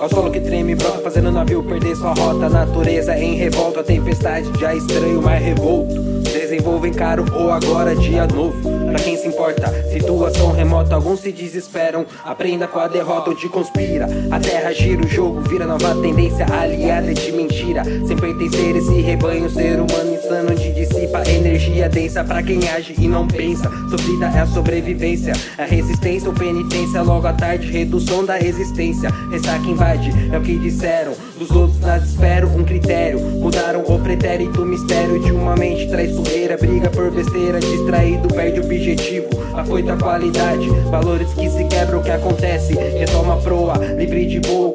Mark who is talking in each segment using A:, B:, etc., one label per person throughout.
A: Ao solo que treme, brota, fazendo o navio perder sua rota. Natureza em revolta, tempestade, já estranho, mas revolto. Desenvolvem caro ou agora dia novo. Pra quem se importa, situação alguns se desesperam. Aprenda com a derrota onde conspira. A terra gira, o jogo vira nova tendência aliada de mentira. Sem pertencer esse rebanho, ser humano insano onde dissipa energia densa pra quem age e não pensa. Sofrida é a sobrevivência, a resistência ou penitência. Logo à tarde, redução da resistência. Ressaca invade, é o que disseram. Dos outros nada espero, um critério. Mudaram o pretérito, mistério de uma mente traiçoeira. Briga por besteira, distraído, perde o objetivo, afoita a qualidade. Valores que se quebram, o que acontece? Retoma proa, livre de boa,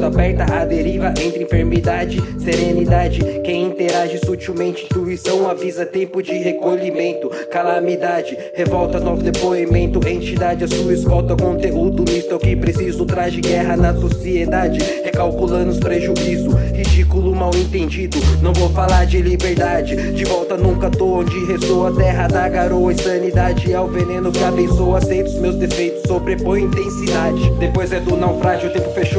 A: o corpo que suspira, o peito aberta, a deriva entre enfermidade, serenidade. Quem interage sutilmente, intuição avisa tempo de recolhimento, calamidade, revolta, novo depoimento, entidade, a sua escolta, conteúdo misto é o que preciso, traje guerra na sociedade, recalculando os prejuízos, ridículo mal entendido. Não vou falar de liberdade, de volta nunca tô onde ressoa a terra da garoa insanidade é o veneno que abençoa. Aceito os meus defeitos, sobrepõe intensidade. Depois é do naufrágio, o tempo ágil.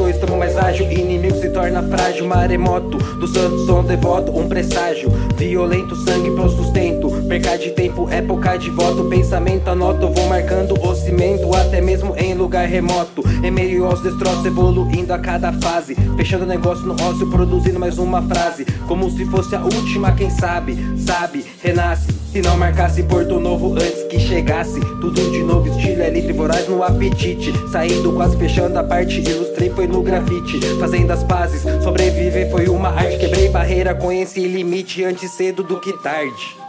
A: Inimigo se torna frágil, maremoto. Do santo som devoto, um presságio. Violento, sangue pro sustento. Perca de tempo, época de voto. Pensamento, anoto, vou marcando o cimento. Até mesmo em lugar remoto. Em meio aos destroços, evoluindo a cada fase. Fechando negócio no ócio, produzindo mais uma frase. Como se fosse a última, quem sabe, sabe, renasce. Se não marcasse Porto Novo antes que chegasse Tudo de novo estilo, é livre voraz no apetite Saindo quase fechando a parte Ilustrei foi no grafite Fazendo as pazes, sobreviver foi uma arte Quebrei barreira, conheci limite Antes cedo do que tarde